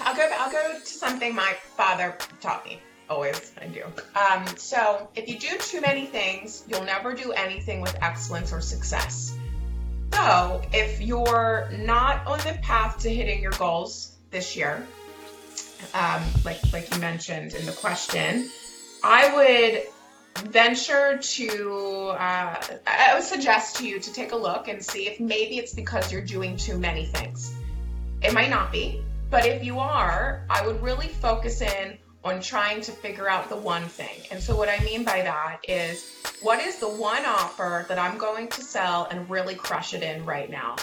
I'll go. I'll go to something my father taught me. Always, I do. Um, so if you do too many things, you'll never do anything with excellence or success. So if you're not on the path to hitting your goals this year, um, like like you mentioned in the question, I would venture to uh, I would suggest to you to take a look and see if maybe it's because you're doing too many things. It might not be, but if you are, I would really focus in on trying to figure out the one thing. And so what I mean by that is what is the one offer that I'm going to sell and really crush it in right now?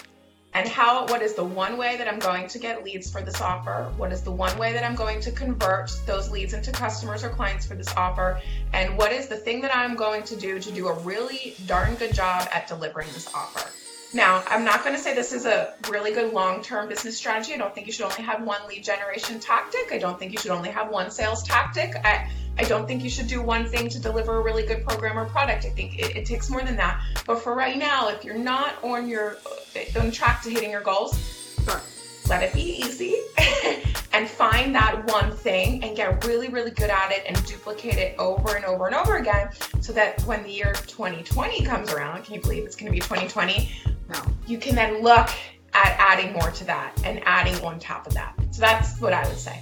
And how what is the one way that I'm going to get leads for this offer? What is the one way that I'm going to convert those leads into customers or clients for this offer? And what is the thing that I'm going to do to do a really darn good job at delivering this offer? Now, I'm not going to say this is a really good long term business strategy. I don't think you should only have one lead generation tactic. I don't think you should only have one sales tactic. I, I don't think you should do one thing to deliver a really good program or product. I think it, it takes more than that. But for right now, if you're not on your on track to hitting your goals, sure. Let it be easy and find that one thing and get really, really good at it and duplicate it over and over and over again so that when the year 2020 comes around, can you believe it's going to be 2020? No. You can then look at adding more to that and adding on top of that. So that's what I would say.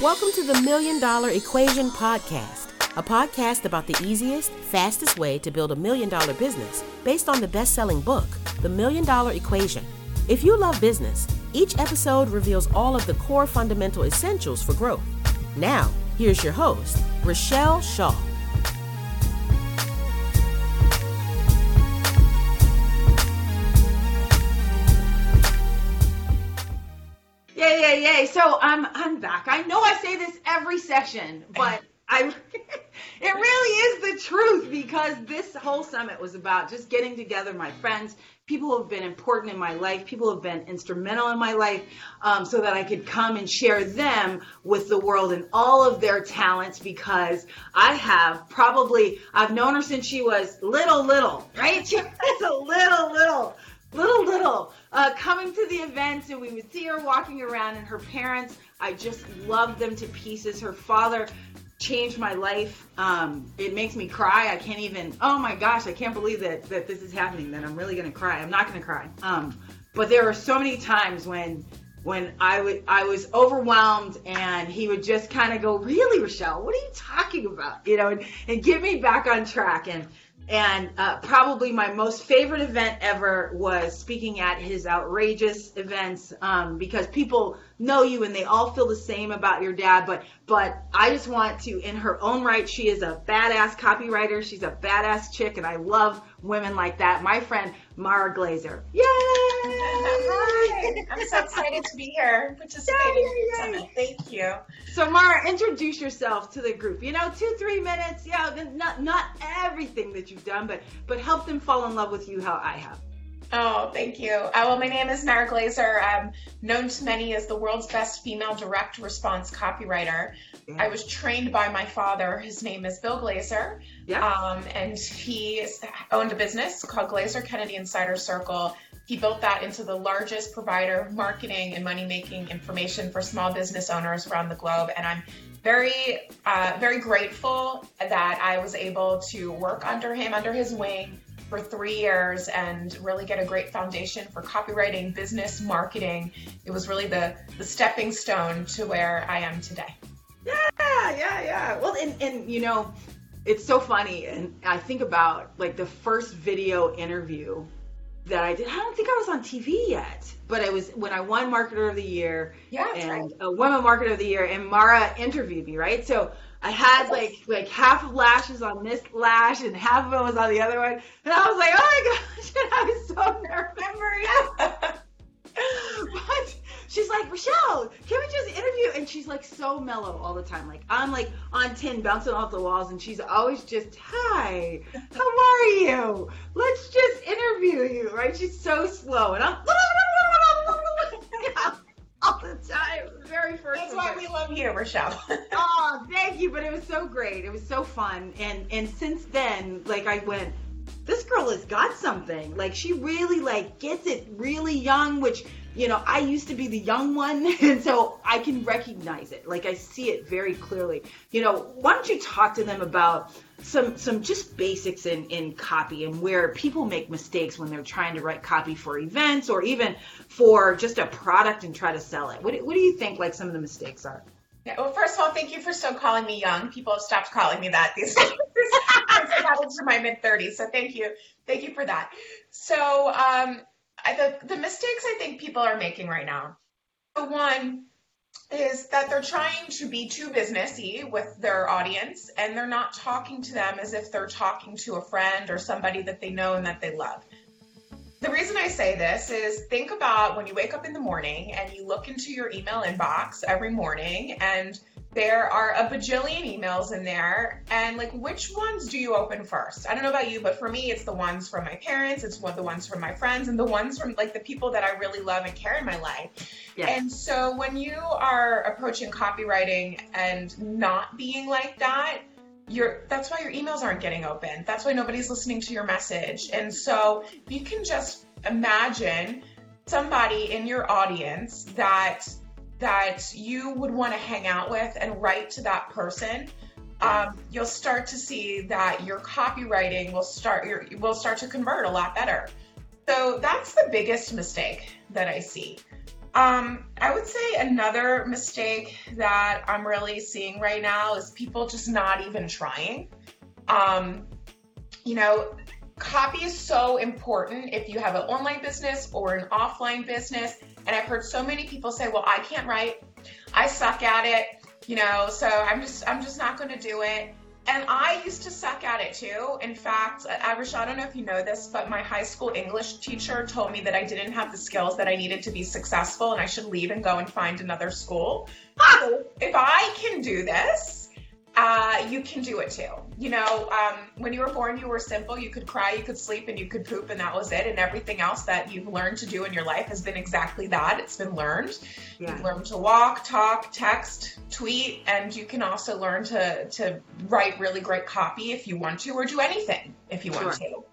Welcome to the Million Dollar Equation Podcast, a podcast about the easiest, fastest way to build a million dollar business based on the best selling book, The Million Dollar Equation. If you love business, each episode reveals all of the core fundamental essentials for growth. Now, here's your host, Richelle Shaw. Yay, yay, yay. So I'm I'm back. I know I say this every session, but I it really is the truth because this whole summit was about just getting together my friends, people who have been important in my life, people who have been instrumental in my life, um, so that I could come and share them with the world and all of their talents because I have probably, I've known her since she was little, little, right? She was a little, little little little uh, coming to the events and we would see her walking around and her parents i just loved them to pieces her father changed my life. Um, it makes me cry. I can't even. Oh my gosh, I can't believe that that this is happening. That I'm really gonna cry. I'm not gonna cry. Um, but there were so many times when when I would I was overwhelmed and he would just kind of go, "Really, Richelle? What are you talking about?" You know, and, and get me back on track. And and uh, probably my most favorite event ever was speaking at his outrageous events um, because people know you and they all feel the same about your dad. But but I just want to, in her own right, she is a badass copywriter. She's a badass chick, and I love women like that. My friend Mara Glazer. Yay! Hi. I'm so excited to be here participating yay, yay, Thank you. So Mara, introduce yourself to the group. You know, two three minutes. Yeah, not not everything that you've done, but but help them fall in love with you how I have. Oh, thank you. Uh, well, my name is Mara Glazer. I'm known to many as the world's best female direct response copywriter. I was trained by my father. His name is Bill Glazer. Yeah. Um, and he owned a business called Glazer Kennedy Insider Circle. He built that into the largest provider of marketing and money making information for small business owners around the globe. And I'm very, uh, very grateful that I was able to work under him, under his wing for three years and really get a great foundation for copywriting, business, marketing. It was really the, the stepping stone to where I am today. Yeah, yeah, yeah. Well, and, and you know, it's so funny. And I think about like the first video interview that I did. I don't think I was on TV yet, but it was when I won Marketer of the Year. Yeah, and right. a Women Marketer of the Year, and Mara interviewed me, right? So I had like like half of lashes on this lash and half of it was on the other one, and I was like, oh my gosh, and I was so nervous. but she's like, Richelle, can we just interview? And she's like so mellow all the time. Like I'm like on tin, bouncing off the walls and she's always just, hi, how are you? Let's just interview you, right? She's so slow. And I'm all the time. Very first. That's why we love you, Richelle. oh, thank you. But it was so great. It was so fun. And and since then, like I went, this girl has got something. Like she really like gets it really young, which you know, I used to be the young one, and so I can recognize it. Like I see it very clearly. You know, why don't you talk to them about some some just basics in in copy and where people make mistakes when they're trying to write copy for events or even for just a product and try to sell it. What what do you think like some of the mistakes are? Yeah, well, first of all, thank you for still calling me young. People have stopped calling me that these days. I got into my mid 30s, so thank you, thank you for that. So, um, I, the the mistakes I think people are making right now. The one is that they're trying to be too businessy with their audience, and they're not talking to them as if they're talking to a friend or somebody that they know and that they love. The reason I say this is think about when you wake up in the morning and you look into your email inbox every morning and there are a bajillion emails in there and like which ones do you open first i don't know about you but for me it's the ones from my parents it's the ones from my friends and the ones from like the people that i really love and care in my life yes. and so when you are approaching copywriting and not being like that you're, that's why your emails aren't getting open. That's why nobody's listening to your message. And so you can just imagine somebody in your audience that that you would want to hang out with and write to that person. Um, you'll start to see that your copywriting will start your will start to convert a lot better. So that's the biggest mistake that I see. Um, I would say another mistake that I'm really seeing right now is people just not even trying. Um, you know, copy is so important if you have an online business or an offline business. And I've heard so many people say, "Well, I can't write. I suck at it." You know, so I'm just I'm just not going to do it. And I used to suck at it too. In fact, uh, Avisha, I don't know if you know this, but my high school English teacher told me that I didn't have the skills that I needed to be successful and I should leave and go and find another school. so if I can do this, uh, you can do it too. You know, um, when you were born, you were simple. You could cry, you could sleep, and you could poop, and that was it. And everything else that you've learned to do in your life has been exactly that. It's been learned. Yeah. You've learned to walk, talk, text, tweet, and you can also learn to to write really great copy if you want to, or do anything if you want sure. to.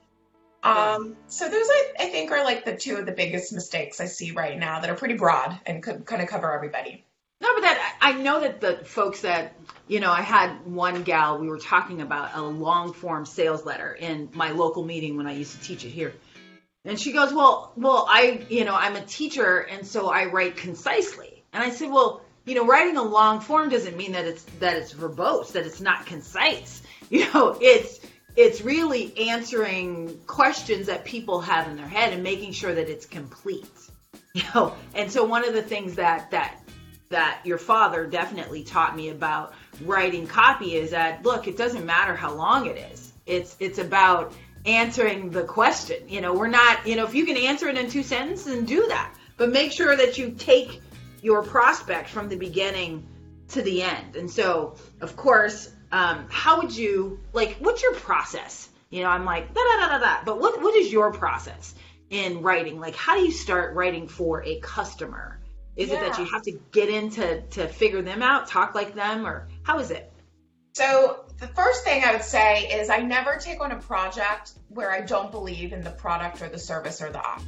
Um, so those I, I think are like the two of the biggest mistakes I see right now that are pretty broad and could kind of cover everybody. No, but that I know that the folks that you know, I had one gal. We were talking about a long form sales letter in my local meeting when I used to teach it here, and she goes, "Well, well, I, you know, I'm a teacher, and so I write concisely." And I said, "Well, you know, writing a long form doesn't mean that it's that it's verbose, that it's not concise. You know, it's it's really answering questions that people have in their head and making sure that it's complete." You know, and so one of the things that that that your father definitely taught me about writing copy is that look, it doesn't matter how long it is. It's it's about answering the question. You know, we're not, you know, if you can answer it in two sentences, then do that. But make sure that you take your prospect from the beginning to the end. And so, of course, um, how would you like what's your process? You know, I'm like da da da da da. But what what is your process in writing? Like how do you start writing for a customer? Is yeah. it that you have to get in to, to figure them out, talk like them, or how is it? So, the first thing I would say is I never take on a project where I don't believe in the product or the service or the offer.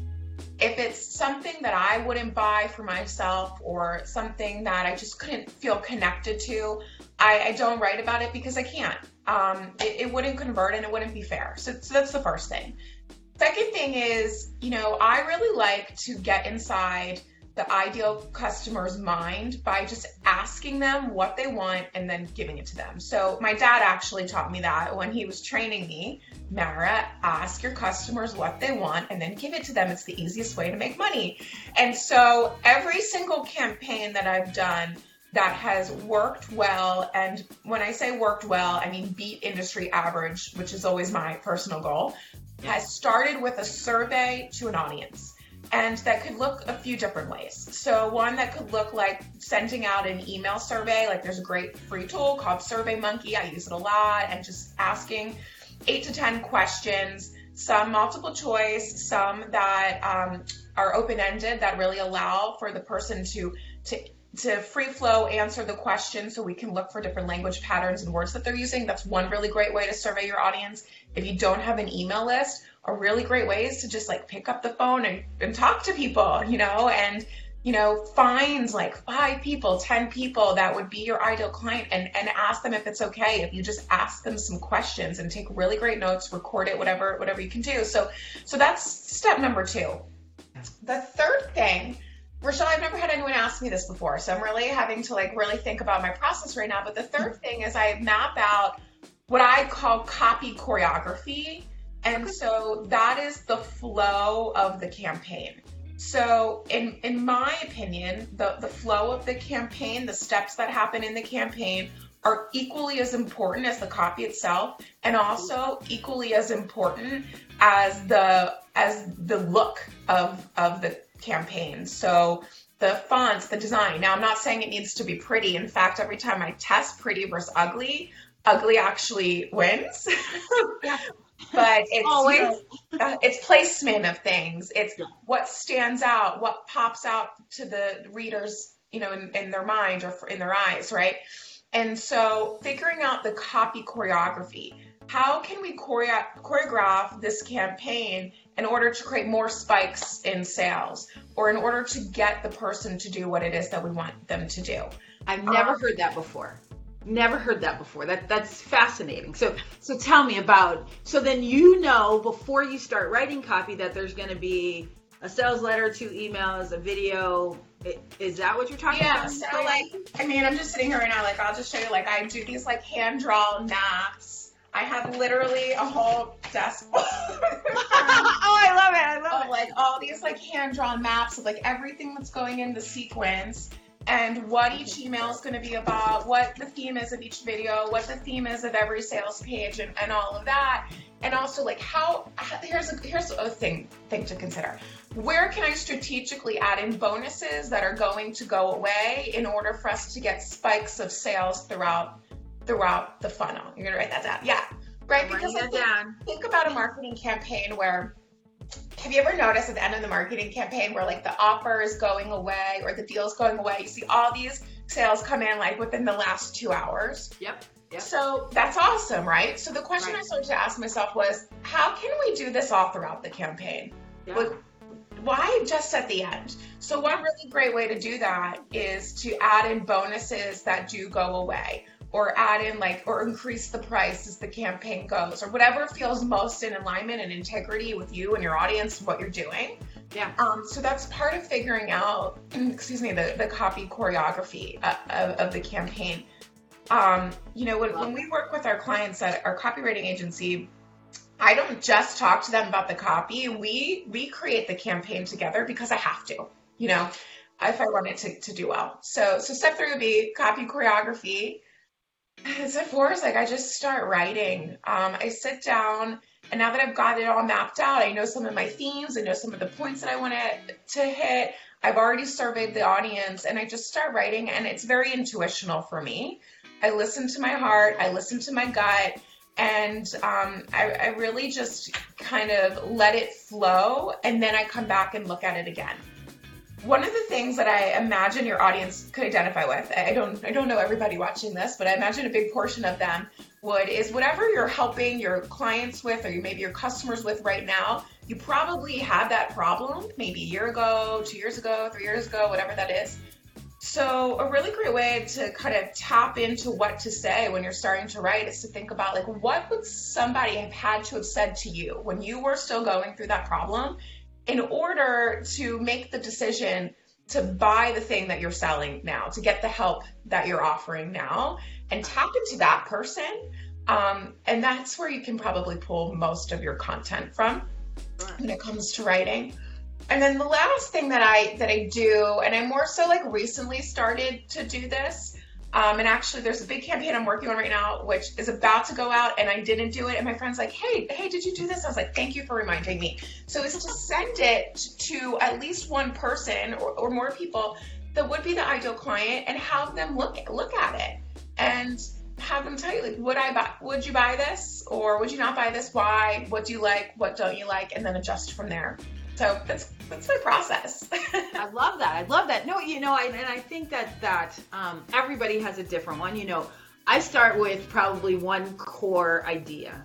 If it's something that I wouldn't buy for myself or something that I just couldn't feel connected to, I, I don't write about it because I can't. Um, it, it, wouldn't convert and it wouldn't be fair. So, so that's the first thing. Second thing is, you know, I really like to get inside the ideal customer's mind by just asking them what they want and then giving it to them. So my dad actually taught me that when he was training me. Mara, ask your customers what they want and then give it to them. It's the easiest way to make money. And so every single campaign that I've done that has worked well, and when I say worked well, I mean beat industry average, which is always my personal goal, has started with a survey to an audience and that could look a few different ways. So one that could look like sending out an email survey, like there's a great free tool called SurveyMonkey. I use it a lot, and just asking eight to ten questions, some multiple choice, some that um, are open ended that really allow for the person to to to free flow answer the question so we can look for different language patterns and words that they're using. That's one really great way to survey your audience. If you don't have an email list, a really great ways to just like pick up the phone and, and talk to people, you know, and you know, find like five people, 10 people that would be your ideal client and, and ask them if it's okay. If you just ask them some questions and take really great notes, record it, whatever, whatever you can do. So, so that's step number two. The third thing, Richelle, I've never had anyone ask me this before. So I'm really having to like really think about my process right now. But the third thing is I map out what I call copy choreography. And so that is the flow of the campaign. So, in in my opinion, the the flow of the campaign, the steps that happen in the campaign are equally as important as the copy itself and also equally as important as the as the look of of the campaign. So, the fonts, the design. Now, I'm not saying it needs to be pretty. In fact, every time I test pretty versus ugly, ugly actually wins. yeah but it's Always. You know, uh, it's placement of things. It's yeah. what stands out, what pops out to the readers, you know, in, in their mind or in their eyes, right? And so figuring out the copy choreography. How can we choreo- choreograph this campaign in order to create more spikes in sales or in order to get the person to do what it is that we want them to do? I've never um, heard that before. Never heard that before. That that's fascinating. So so tell me about so then you know before you start writing copy that there's going to be a sales letter, two emails, a video. Is that what you're talking yeah, about? Yeah. So like, I mean, I'm just sitting here right now. Like, I'll just show you. Like, I do these like hand drawn maps. I have literally a whole desk. oh, I love it. I love of, it. Like all these like hand drawn maps of like everything that's going in the sequence and what each email is going to be about, what the theme is of each video, what the theme is of every sales page, and, and all of that. And also, like, how, here's a, here's a thing, thing to consider. Where can I strategically add in bonuses that are going to go away in order for us to get spikes of sales throughout throughout the funnel? You're gonna write that down. Yeah. Right? because like, think, think about a marketing campaign where have you ever noticed at the end of the marketing campaign where like the offer is going away or the deal is going away? You see all these sales come in like within the last two hours. Yep. Yep. So that's awesome, right? So the question right. I started to ask myself was, how can we do this all throughout the campaign? Yeah. Like, why just at the end? So one really great way to do that is to add in bonuses that do go away or add in like or increase the price as the campaign goes or whatever feels most in alignment and integrity with you and your audience what you're doing. Yeah. Um, so that's part of figuring out excuse me the, the copy choreography uh, of, of the campaign. Um, you know when, when we work with our clients at our copywriting agency i don't just talk to them about the copy. We we create the campaign together because i have to you know if i want it to, to do well. So so step three would be copy choreography Step four is like I just start writing. Um, I sit down, and now that I've got it all mapped out, I know some of my themes, I know some of the points that I want to hit. I've already surveyed the audience, and I just start writing, and it's very intuitional for me. I listen to my heart, I listen to my gut, and um, I, I really just kind of let it flow, and then I come back and look at it again one of the things that I imagine your audience could identify with, I don't I don't know everybody watching this, but I imagine a big portion of them would is whatever you're helping your clients with or maybe your customers with right now, you probably had that problem maybe a year ago, two years ago, three years ago, whatever that is. So a really great way to kind of tap into what to say when you're starting to write is to think about like what would somebody have had to have said to you when you were still going through that problem in order to make the decision to buy the thing that you're selling now, to get the help that you're offering now, and tap into that person. Um, and that's where you can probably pull most of your content from when it comes to writing. And then the last thing that I that I do, and I more so like recently started to do this, um, and actually, there's a big campaign I'm working on right now, which is about to go out, and I didn't do it. And my friend's like, "Hey, hey, did you do this?" I was like, "Thank you for reminding me." So it's to send it to at least one person or, or more people that would be the ideal client, and have them look look at it and have them tell you like, "Would I buy? Would you buy this, or would you not buy this? Why? What do you like? What don't you like?" And then adjust from there. So that's that's my process. I love that. I love that. No, you know, I, and I think that that um, everybody has a different one. You know, I start with probably one core idea,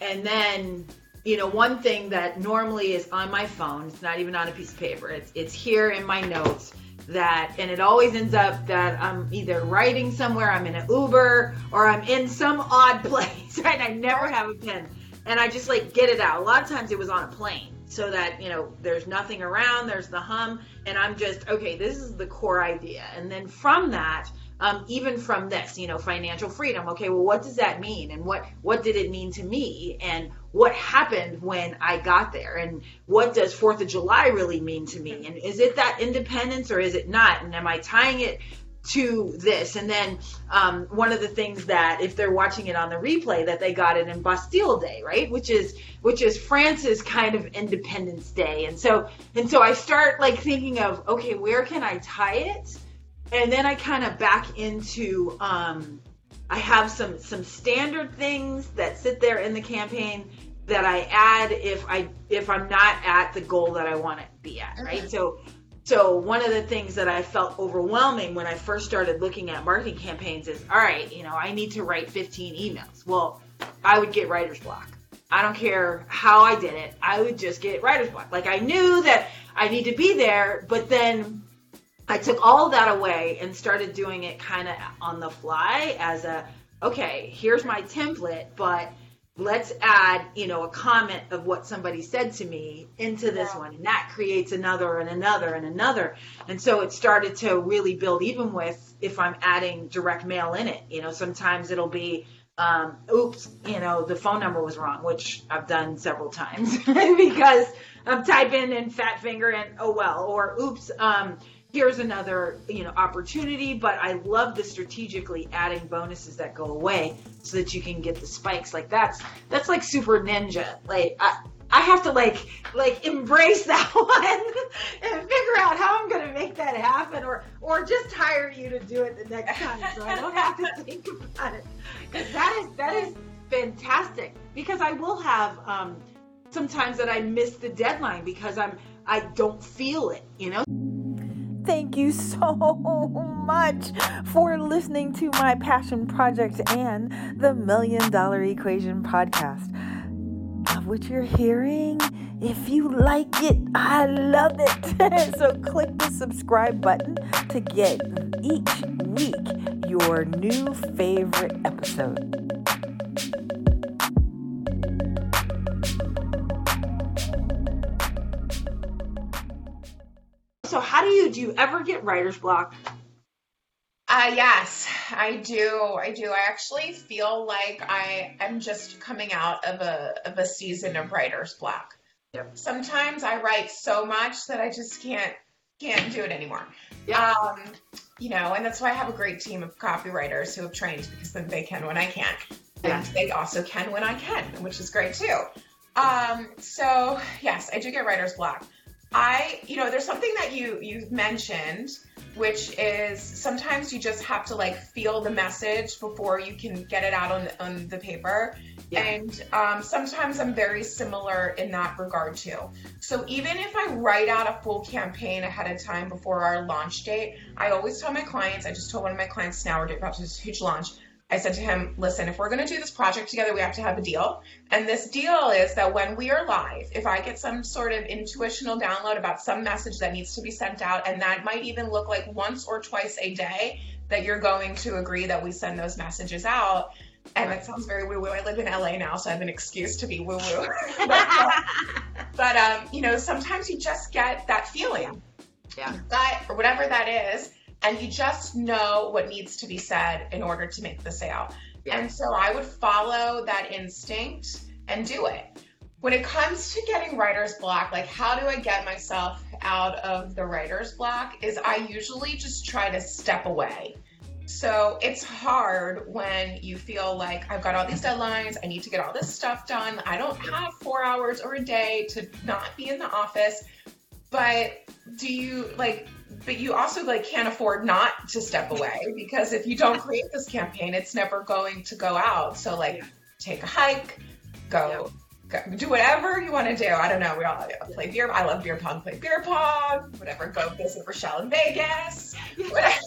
and then you know, one thing that normally is on my phone. It's not even on a piece of paper. It's it's here in my notes that and it always ends up that I'm either writing somewhere, I'm in an Uber, or I'm in some odd place, right? I never have a pen. And I just like get it out. A lot of times it was on a plane so that, you know, there's nothing around, there's the hum, and I'm just, okay, this is the core idea. And then from that, um, even from this, you know, financial freedom. Okay, well, what does that mean, and what what did it mean to me, and what happened when I got there, and what does Fourth of July really mean to me, and is it that independence or is it not, and am I tying it to this. And then um, one of the things that if they're watching it on the replay that they got it in Bastille Day, right? Which is which is France's kind of Independence Day. And so and so I start like thinking of okay, where can I tie it? and then I kind of back into um, I have some some standard things that sit there in the campaign that I add if I if I'm not at the goal that I want to be at, right? So so one of the things that I felt overwhelming when I first started looking at marketing campaigns is, all right, you know, I need to write 15 emails. Well, I would get writer's block. I don't care how I did it. I would just get writer's block. Like I knew that I need to be there, but then I took all that away and started doing it kind of on the fly as a okay, here's my template, but let's add, you know, a comment of what somebody said to me into this yeah. one. And that creates another and another and another. And so it started to really build even with if I'm adding direct mail in it. You know, sometimes it'll be um, oops, you know, the phone number was wrong, which I've done several times because I'm typing in fat finger and oh well, or oops, um, here's another you know opportunity but i love the strategically adding bonuses that go away so that you can get the spikes like that's that's like super ninja like i I have to like like embrace that one and figure out how I'm gonna make that happen, or or just hire you to do it the next time, so I don't have to think about it. Because that is that is fantastic. Because I will have um, sometimes that I miss the deadline because I'm I don't feel it, you know thank you so much for listening to my passion project and the Million Dollar Equation podcast. Love what you're hearing? If you like it, I love it. so click the subscribe button to get each week your new favorite episode. So how do you do you ever get writer's block? Uh, yes, I do. I do. I actually feel like I am just coming out of a of a season of writer's block. Yep. Sometimes I write so much that I just can't can't do it anymore. Yeah. Um, you know, and that's why I have a great team of copywriters who have trained because then they can when I can't. And they also can when I can, which is great too. Um, so yes, I do get writer's block. I, you know, there's something that you you've mentioned, which is sometimes you just have to like feel the message before you can get it out on the, on the paper. Yeah. And um, sometimes I'm very similar in that regard too. So even if I write out a full campaign ahead of time before our launch date, I always tell my clients. I just told one of my clients now we're about to this huge launch. I said to him, listen, if we're going to do this project together, we have to have a deal. And this deal is that when we are live, if I get some sort of intuitional download about some message that needs to be sent out, and that might even look like once or twice a day, that you're going to agree that we send those messages out. And it sounds very woo woo. I live in LA now, so I have an excuse to be woo woo. but, but um, you know, sometimes you just get that feeling. Yeah. Gut or whatever that is and you just know what needs to be said in order to make the sale. Yeah. And so I would follow that instinct and do it. When it comes to getting writer's block, like how do I get myself out of the writer's block? Is I usually just try to step away. So it's hard when you feel like I've got all these deadlines, I need to get all this stuff done. I don't have four hours or a day to not be in the office. But do you like but you also like can't afford not to step away because if you don't create this campaign, it's never going to go out. So like take a hike, go do whatever you want to do. I don't know. We all play beer. I love beer pong. Play beer pong. Whatever. Go visit Richelle in Vegas. Whatever,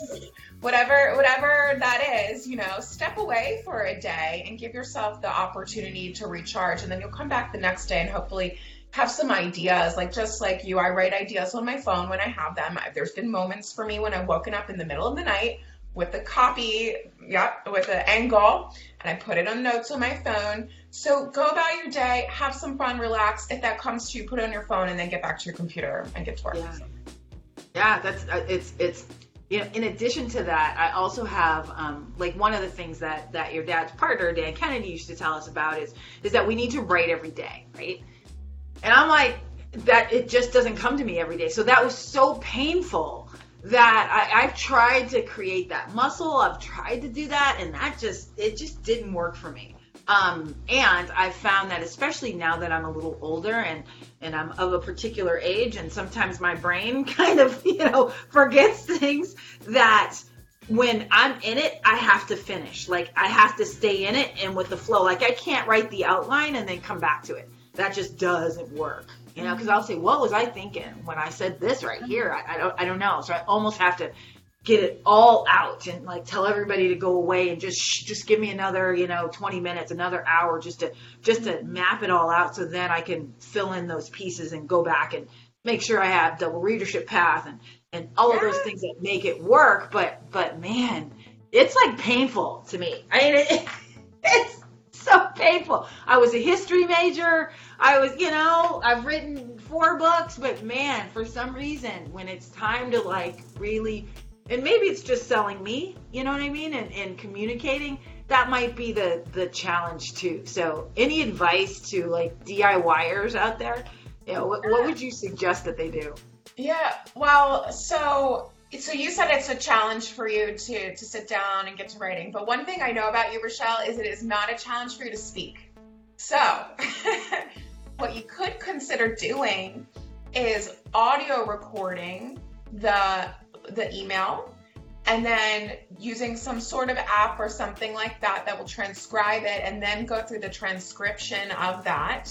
whatever, whatever that is. You know, step away for a day and give yourself the opportunity to recharge, and then you'll come back the next day and hopefully have some ideas. Like just like you, I write ideas on my phone when I have them. There's been moments for me when I've woken up in the middle of the night with the copy, yep, with an angle, and I put it on notes on my phone. So go about your day, have some fun, relax. If that comes to you, put it on your phone, and then get back to your computer and get to work. Yeah, yeah that's uh, it's it's you know. In addition to that, I also have um, like one of the things that that your dad's partner Dan Kennedy used to tell us about is is that we need to write every day, right? And I'm like that it just doesn't come to me every day. So that was so painful that I, I've tried to create that muscle. I've tried to do that, and that just it just didn't work for me. Um, and I've found that especially now that I'm a little older and and I'm of a particular age, and sometimes my brain kind of you know forgets things that when I'm in it, I have to finish. Like I have to stay in it and with the flow. Like I can't write the outline and then come back to it. That just doesn't work you know, because I'll say, what was I thinking when I said this right here? I, I, don't, I don't know. So I almost have to get it all out and like tell everybody to go away and just just give me another, you know, 20 minutes, another hour, just to just to map it all out, so then I can fill in those pieces and go back and make sure I have double readership path and and all of those things that make it work. But but man, it's like painful to me. I mean, it, it's so painful. I was a history major. I was, you know, I've written four books, but man, for some reason, when it's time to like really, and maybe it's just selling me, you know what I mean, and, and communicating, that might be the the challenge too. So, any advice to like DIYers out there? You know, what, what would you suggest that they do? Yeah, well, so so you said it's a challenge for you to to sit down and get to writing. But one thing I know about you, Richelle, is it is not a challenge for you to speak. So what you could consider doing is audio recording the the email and then using some sort of app or something like that that will transcribe it and then go through the transcription of that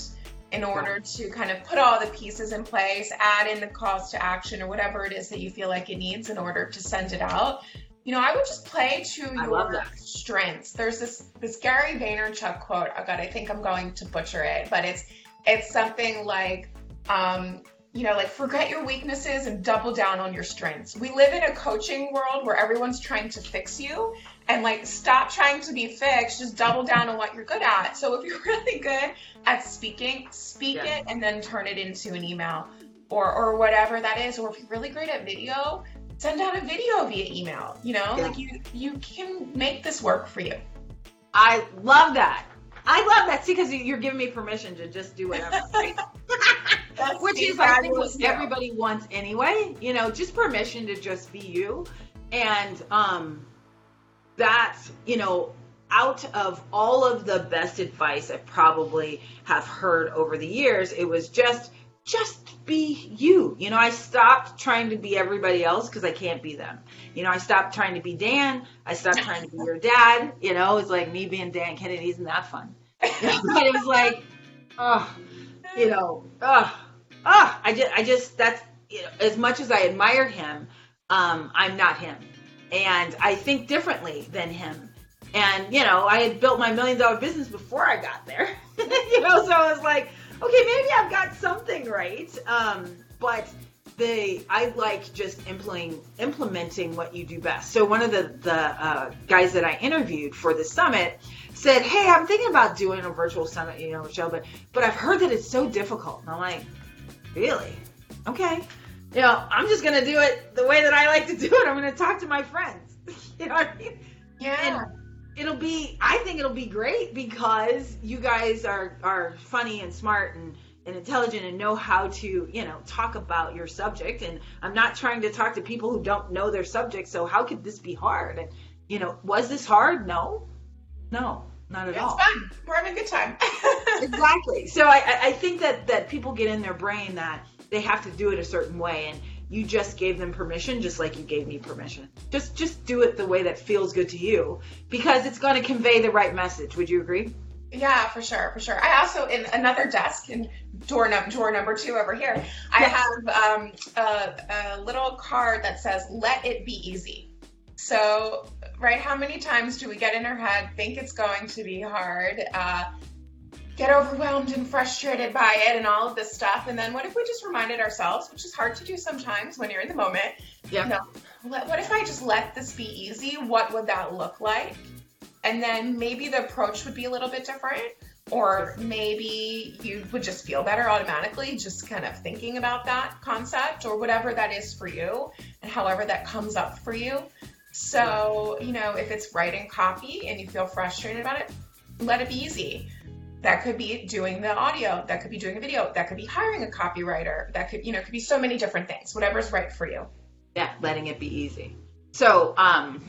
in order to kind of put all the pieces in place, add in the calls to action or whatever it is that you feel like it needs in order to send it out. You know, I would just play to your strengths. There's this this Gary Vaynerchuk quote. Oh God, I think I'm going to butcher it, but it's it's something like um, you know, like forget your weaknesses and double down on your strengths. We live in a coaching world where everyone's trying to fix you and like stop trying to be fixed. Just double down on what you're good at. So if you're really good at speaking speak yeah. it and then turn it into an email or or whatever that is. Or if you're really great at video send out a video via email you know? Yeah. like you you can make this work for you. I love that. I love that. See because you're giving me permission to just do whatever which is i think what everybody wants anyway. You know just permission to just be you. And um that, you know, out of all of the best advice I probably have heard over the years, it was just just be you. You know, I stopped trying to be everybody else because I can't be them. You know, I stopped trying to be Dan. I stopped trying to be your dad. You know, it's like me being Dan Kennedy isn't that fun. but it was like, oh, you know, oh, oh, I just, I just, that's, you know, as much as I admired him, um, I'm not him and I think differently than him. And you know, I had built my million dollar business before I got there. you know, so I was like, okay, maybe I've got something right. Um, but they, I like just implementing implementing what you do best. So one of the the uh, guys that I interviewed for the summit said, "Hey, I'm thinking about doing a virtual summit, you know, Michelle, but but I've heard that it's so difficult." And I'm like, "Really? Okay." You know, I'm just gonna do it the way that I like to do it. I'm gonna talk to my friends. you know what I mean? Yeah. And it'll be I think it'll be great because you guys are are funny and smart and and intelligent and know how to, you know, talk about your subject. And I'm not trying to talk to people who don't know their subject. So how could this be hard? And you know, was this hard? No, no, not at all. It's fun. We're having a good time. exactly. So I, I think that that people get in their brain that they have to do it a certain way and you just gave them permission just like you gave me permission just just do it the way that feels good to you because it's going to convey the right message would you agree Yeah, for sure, for sure. I also in another desk in door number door number two over here. I have um, a, a little card that says "Let it be easy." So, right, how many times do we get in our head, think it's going to be hard, uh, get overwhelmed and frustrated by it, and all of this stuff, and then what if we just reminded ourselves, which is hard to do sometimes when you're in the moment, Yeah. no, let- what if I just let this be easy? What would that look like? And then maybe the approach would be a little bit different, or maybe you would just feel better automatically just kind of thinking about that concept or whatever that is for you, and however that comes up for you. So, you know, if it's writing copy and you feel frustrated about it, let it be easy. That could be doing the audio, that could be doing a video, that could be hiring a copywriter, that could, you know, could be so many different things, whatever's right for you. Yeah, letting it be easy. So, um,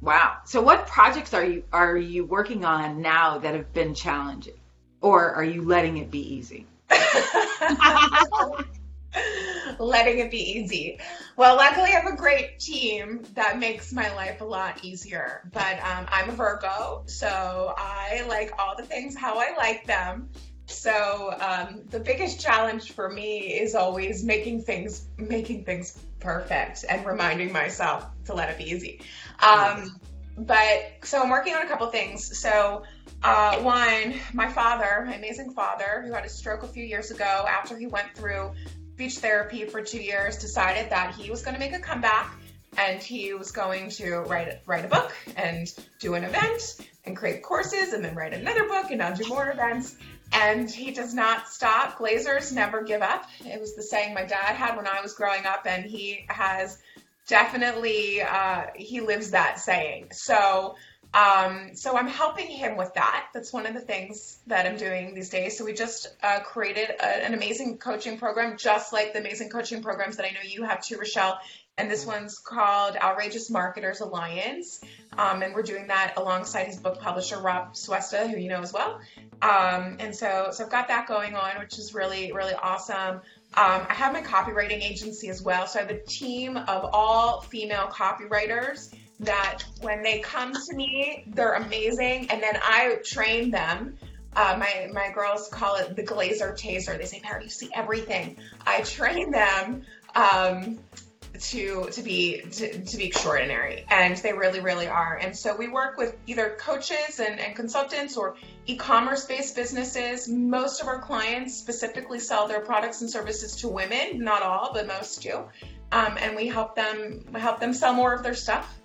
wow. So, what projects are you are you working on now that have been challenging, or are you letting it be easy? letting it be easy. Well, luckily, I have a great team that makes my life a lot easier. But um, I'm a Virgo, so I like all the things how I like them. So um, the biggest challenge for me is always making things making things perfect and reminding myself to let it be easy. Um, but so I'm working on a couple things. So uh, one, my father, my amazing father, who had a stroke a few years ago after he went through speech therapy for two years, decided that he was going to make a comeback and he was going to write write a book and do an event and create courses and then write another book and now do more events. And he does not stop. Glazers never give up. It was the saying my dad had when I was growing up, and he has definitely uh, he lives that saying. So um, so I'm helping him with that. That's one of the things that I'm doing these days. So we just uh, created a, an amazing coaching program, just like the amazing coaching programs that I know you have too, Richelle. And this one's called Outrageous Marketers Alliance. Um, and we're doing that alongside his book publisher, Rob Swesta, who you know as well. Um, and so, so I've got that going on, which is really, really awesome. Um, I have my copywriting agency as well. So I have a team of all female copywriters that when they come to me, they're amazing. And then I train them. Uh, my, my girls call it the glazer taser. They say, Mary, you see everything. I train them um, to to be to, to be extraordinary and they really really are and so we work with either coaches and, and consultants or e-commerce based businesses most of our clients specifically sell their products and services to women not all but most do um, and we help them help them sell more of their stuff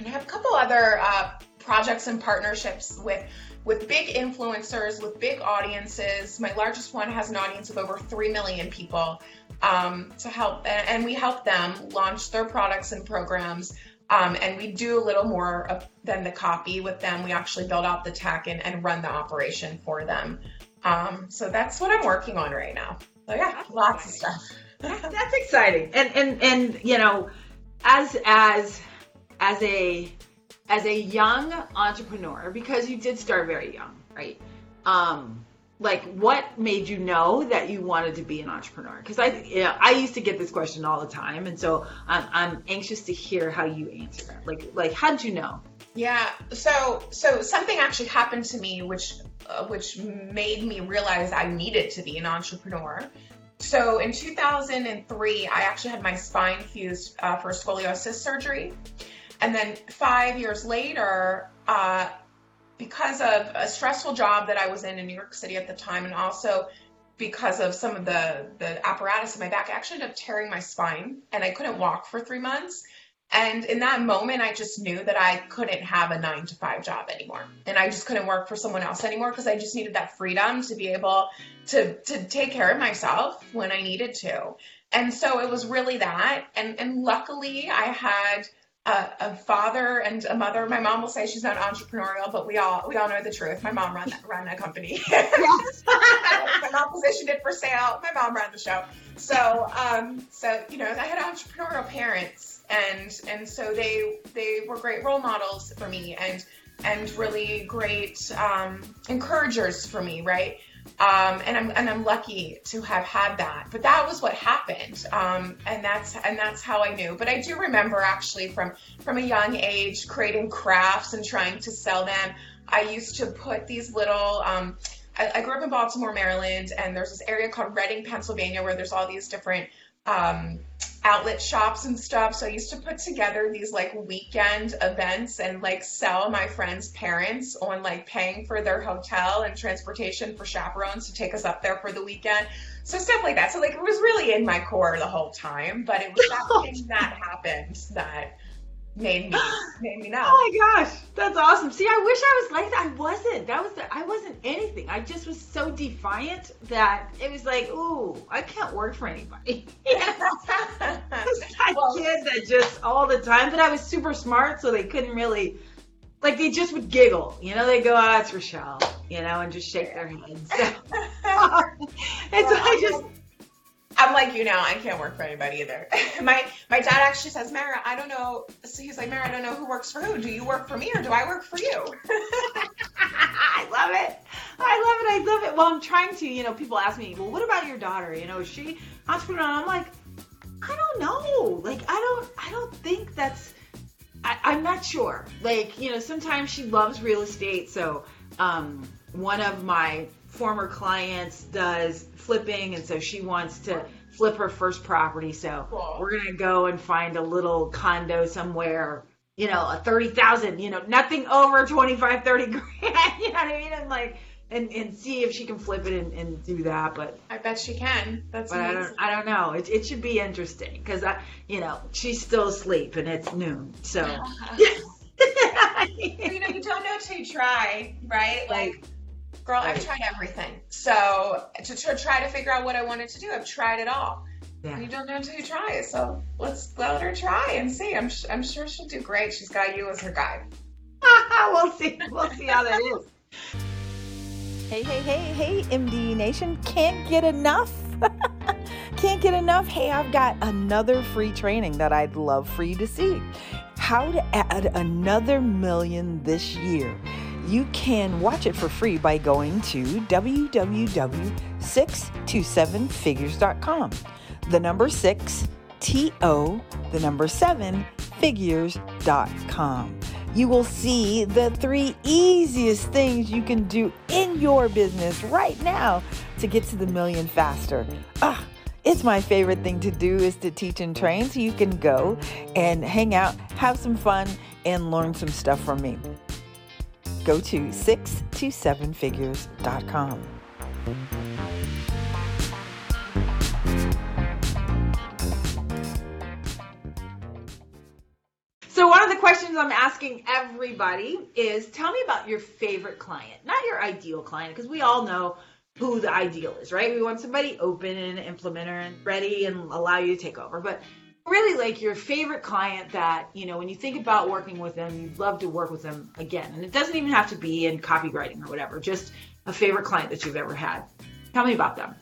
and i have a couple other uh, projects and partnerships with with big influencers with big audiences my largest one has an audience of over 3 million people um, to help, and we help them launch their products and programs. Um, and we do a little more of, than the copy with them. We actually build out the tech and, and run the operation for them. Um, so that's what I'm working on right now. So yeah, lots of stuff. That's exciting. And and and you know, as as as a as a young entrepreneur, because you did start very young, right? Um, like what made you know that you wanted to be an entrepreneur? Because I you know, I used to get this question all the time, and so I'm I'm anxious to hear how you answer it. Like like how did you know? Yeah. So so something actually happened to me, which uh, which made me realize I needed to be an entrepreneur. So in 2003, I actually had my spine fused uh, for scoliosis surgery, and then five years later, uh, because of a stressful job that I was in in New York City at the time, and also because of some of the the apparatus in my back, I actually ended up tearing my spine, and I couldn't walk for three months. And in that moment, I just knew that I couldn't have a nine to five job anymore. And I just couldn't work for someone else anymore because I just needed that freedom to be able to, to take care of myself when I needed to. And so it was really that. And, and luckily, I had a, a father and a mother. My mom will say she's not entrepreneurial, but we all we all know the truth. My mom ran that, ran that company. my mom positioned it for sale. My mom ran the show. So um, so you know, I had entrepreneurial parents, and and so they they were great role models for me, and and really great um, encouragers for me, right? Um, and I'm and I'm lucky to have had that. But that was what happened, um, and that's and that's how I knew. But I do remember actually from from a young age creating crafts and trying to sell them. I used to put these little. Um, I, I grew up in Baltimore, Maryland, and there's this area called Reading, Pennsylvania, where there's all these different um, outlet shops and stuff. So I used to put together these like weekend events and like sell my friends' parents on like paying for their hotel and transportation for chaperones to take us up there for the weekend. So stuff like that. So like it was really in my core the whole time, but it was that thing that happened that made me made me know. Oh my gosh, that's awesome. See, I wish I was like that. I wasn't. That was the, I wasn't anything. I just was so defiant that it was like, ooh, I can't work for anybody. that Well- kid that just all the time. But I was super smart, so they couldn't really. Like they just would giggle, you know. They go, "Ah, it's Richelle," you know, and just shake their heads. So, and so I just I'm like you now. I can't work for anybody either. my my dad actually says, Mara, I don't know. So he's like, Mara, I don't know who works for who. Do you work for me or do I work for you? I love it. I love it. I love it. Well, I'm trying to, you know, people ask me, well, what about your daughter? You know, is she entrepreneur? I'm like, I don't know. Like, I don't, I don't think that's, I, I'm not sure. Like, you know, sometimes she loves real estate. So, um, one of my former clients does flipping. And so she wants to flip her first property. So Cool. we're going to go and find a little condo somewhere you know, a 30,000, you know, nothing over 25, 30 grand, you know what I mean? And like, and, and see if she can flip it and, and do that. But, I bet she can. That's but I don't, I don't know. It, it should be interesting because I, you know, she's still asleep and it's noon. So, you know, you don't know till you try, right? Like, girl, I've tried everything. So to, to try to figure out what I wanted to do, I've tried it all. yeah. You don't know until you try it. So let's let her try and see. I'm I'm sure she'll do great. She's got you as her guide. we'll see. We'll see how that is. Hey, hey, hey, hey, MD Nation. Can't get enough? Can't get enough? Hey, I've got another free training that I'd love for you to see. How to add another million this year. You can watch it for free by going to www.627figures.com. The number 6 T O, the number 7 figures.com. You will see the three easiest things you can do in your business right now to get to the million faster. Ah, it's my favorite thing to do is to teach and train so you can go and hang out, have some fun, and learn some stuff from me. Go to 627figures.com. So one of the questions I'm asking everybody is tell me about your favorite client, not your ideal client, because we all know who the ideal is, right? We want somebody open and implementer and ready and allow you to take over. But really like your favorite client that, you know, when you think about working with them, you'd love to work with them again. And it doesn't even have to be in copywriting or whatever, just a favorite client that you've ever had. Tell me about them.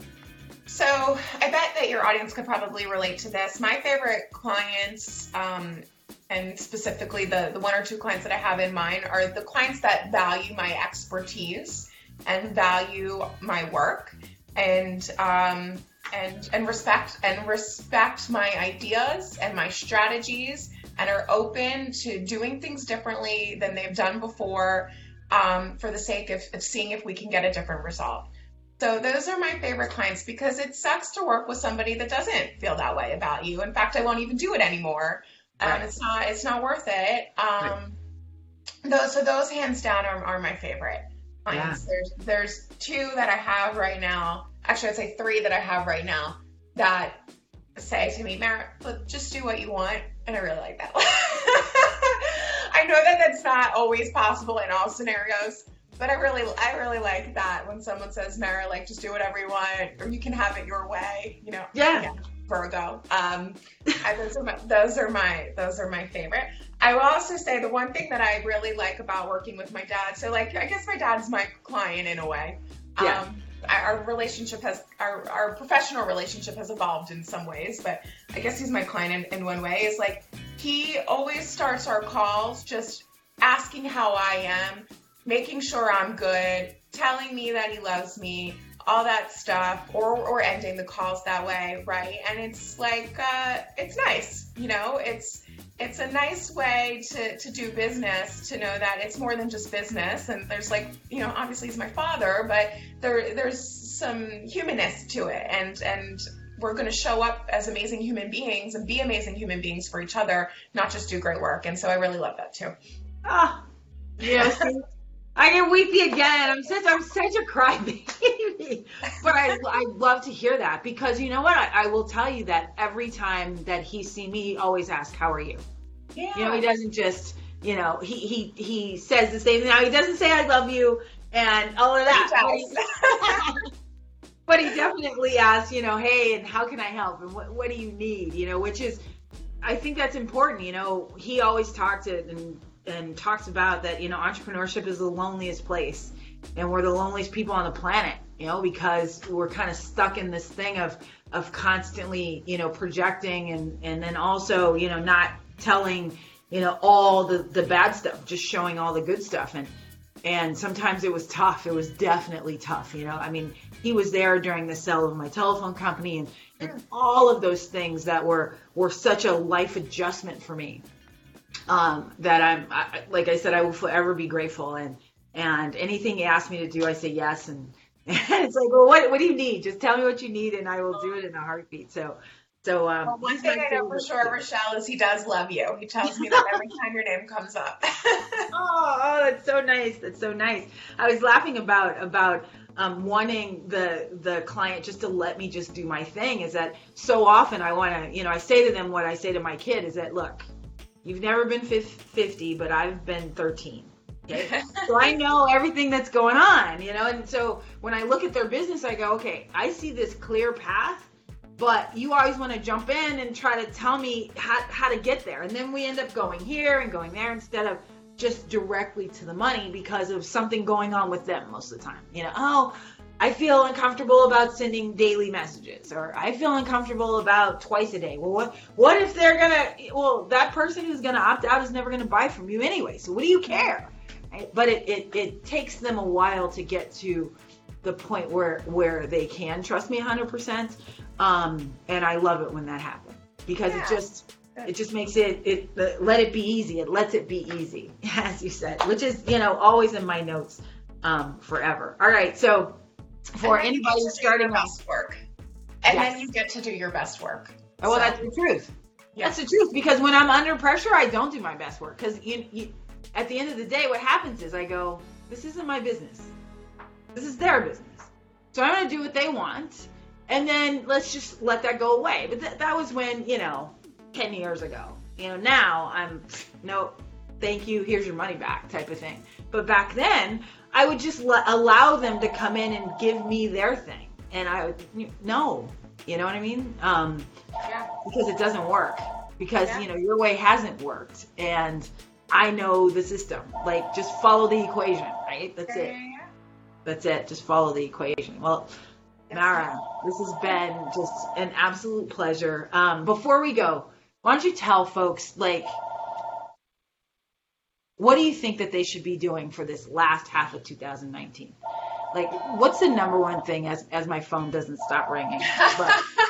So I bet that your audience could probably relate to this. My favorite clients, um, and specifically the, the one or two clients that I have in mind, are the clients that value my expertise and value my work and um, and and respect and respect my ideas and my strategies and are open to doing things differently than they've done before um, for the sake of, of seeing if we can get a different result. So those are my favorite clients because it sucks to work with somebody that doesn't feel that way about you. In fact, I won't even do it anymore. Um, Right. It's not. It's not worth it. Um, those. So those hands down are, are my favorite clients. There's there's two that I have right now. Actually, I'd say three that I have right now that say to me, Mara, look, just do what you want, and I really like that. I know that that's not always possible in all scenarios, but I really, I really like that when someone says, Mara, like just do whatever you want, or you can have it your way. You know, Yeah. Virgo. Um, I, those are my, those are my, those are my favorite. I will also say the one thing that I really like about working with my dad. So, like, I guess my dad's my client in a way. Yeah. Um, our relationship has our, our professional relationship has evolved in some ways, but I guess he's my client in, in one way. Is like he always starts our calls just asking how I am, making sure I'm good, telling me that he loves me, all that stuff, or or ending the calls that way, right? And it's like uh, it's nice, you know. It's it's a nice way to to do business to know that it's more than just business. And there's like you know, obviously he's my father, but there there's some humanness to it, and and we're going to show up as amazing human beings and be amazing human beings for each other, not just do great work. And so I really love that too. Ah, yeah. I get weepy again. I'm such I'm such a crybaby, but I I love to hear that because you know what I, I will tell you that every time that he see me, he always asks, "How are you?" Yeah. You know, he doesn't just you know he he he says the same thing. Now he doesn't say "I love you" and all of that. but he definitely asks, you know, hey, and how can I help? And what, what do you need? You know, which is, I think that's important. You know, he always talks it and, and talks about that, you know, entrepreneurship is the loneliest place and we're the loneliest people on the planet, you know, because we're kind of stuck in this thing of, of constantly, you know, projecting and, and then also, you know, not telling, you know, all the, the bad stuff, just showing all the good stuff. And, and sometimes it was tough. It was definitely tough. You know, I mean, he was there during the sale of my telephone company and, and all of those things that were were such a life adjustment for me um, that I'm I, like I said I will forever be grateful and and anything he asked me to do I say yes and, and it's like well what what do you need just tell me what you need and I will do it in a heartbeat so so um, well, one thing I know for sure, Richelle, is he does love you. He tells me that every time your name comes up. oh, oh, that's so nice. That's so nice. I was laughing about about um, wanting the the client just to let me just do my thing is that so often I want to, you know, I say to them what I say to my kid is that look, you've never been 50, but I've been 13. Okay? so I know everything that's going on, you know, and so when I look at their business, I go, okay, I see this clear path, but you always want to jump in and try to tell me how, how to get there. And then we end up going here and going there instead of just directly to the money because of something going on with them most of the time. You know, oh, I feel uncomfortable about sending daily messages, or I feel uncomfortable about twice a day. Well, what what if they're gonna? Well, that person who's gonna opt out is never gonna buy from you anyway. So what do you care? Right? But it, it it takes them a while to get to the point where where they can trust me 100%. Um, and I love it when that happens because yeah. it just it just makes it it let it be easy it lets it be easy as you said which is you know always in my notes um, forever all right so for anybody starting best work and yes. then you get to do your best work oh, well so. that's the truth yeah. that's the truth because when i'm under pressure i don't do my best work because you, you at the end of the day what happens is i go this isn't my business this is their business so i'm going to do what they want and then let's just let that go away but th- that was when you know 10 years ago. You know, now I'm, no, thank you, here's your money back type of thing. But back then, I would just let, allow them to come in and give me their thing. And I would, no, you know what I mean? Um, yeah. Because it doesn't work. Because, yeah. you know, your way hasn't worked. And I know the system. Like, just follow the equation, right? That's it. That's it. Just follow the equation. Well, Mara, this has been just an absolute pleasure. Um, before we go, why don't you tell folks like what do you think that they should be doing for this last half of 2019 like what's the number one thing as as my phone doesn't stop ringing but,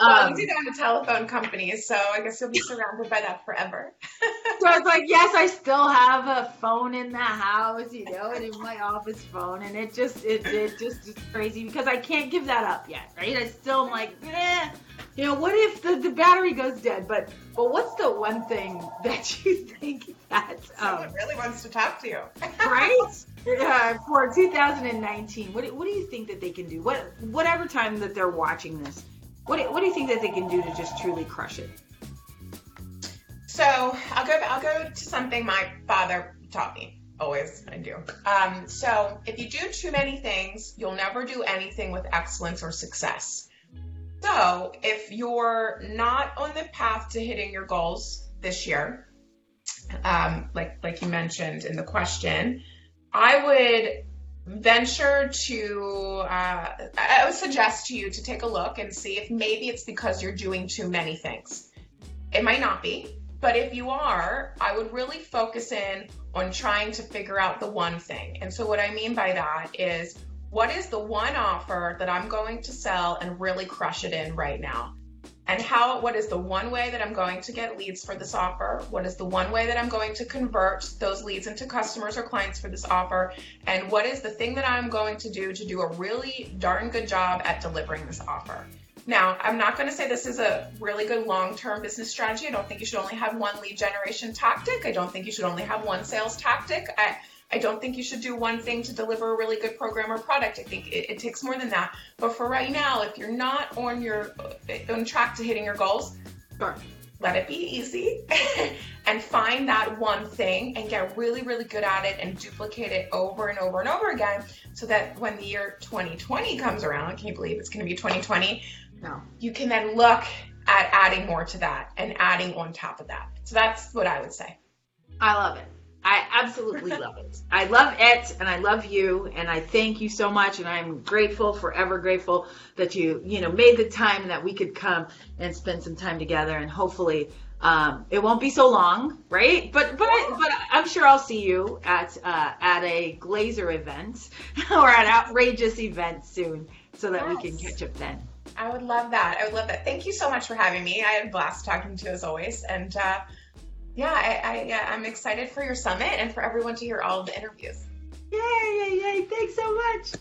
well, um, you do that with telephone companies, so I guess you'll be surrounded by that forever. so it's like, yes, I still have a phone in the house, you know, and in my office phone, and it just, it, it just is crazy because I can't give that up yet, right? I still am like, eh, you know, what if the, the battery goes dead? But but what's the one thing that you think that um, someone really wants to talk to you, right? Uh, for 2019, what what do you think that they can do? What whatever time that they're watching this, what what do you think that they can do to just truly crush it? So I'll go I'll go to something my father taught me. Always, I do. Um, so if you do too many things, you'll never do anything with excellence or success. So, if you're not on the path to hitting your goals this year, um, like like you mentioned in the question, I would venture to uh, I would suggest to you to take a look and see if maybe it's because you're doing too many things. It might not be, but if you are, I would really focus in on trying to figure out the one thing. And so what I mean by that is what is the one offer that I'm going to sell and really crush it in right now? And how what is the one way that I'm going to get leads for this offer? What is the one way that I'm going to convert those leads into customers or clients for this offer? And what is the thing that I'm going to do to do a really darn good job at delivering this offer? Now, I'm not going to say this is a really good long term business strategy. I don't think you should only have one lead generation tactic. I don't think you should only have one sales tactic. I, I don't think you should do one thing to deliver a really good program or product. I think it, it takes more than that. But for right now, if you're not on your on track to hitting your goals, Sure. let it be easy and find that one thing and get really, really good at it and duplicate it over and over and over again so that when the year 2020 comes around, can you believe it's going to be 2020? No. You can then look at adding more to that and adding on top of that. So that's what I would say. I love it. I absolutely love it. I love it and I love you and I thank you so much and I'm grateful, forever grateful that you, you know, made the time that we could come and spend some time together and hopefully um, it won't be so long, right? But but but I'm sure I'll see you at uh, at a Glazer event or an outrageous event soon so that we can catch up then. I would love that. I would love that. Thank you so much for having me. I had a blast talking to you as always. And uh, yeah, I, I, uh, I'm excited for your summit and for everyone to hear all the interviews. Yay, yay, yay. Thanks so much.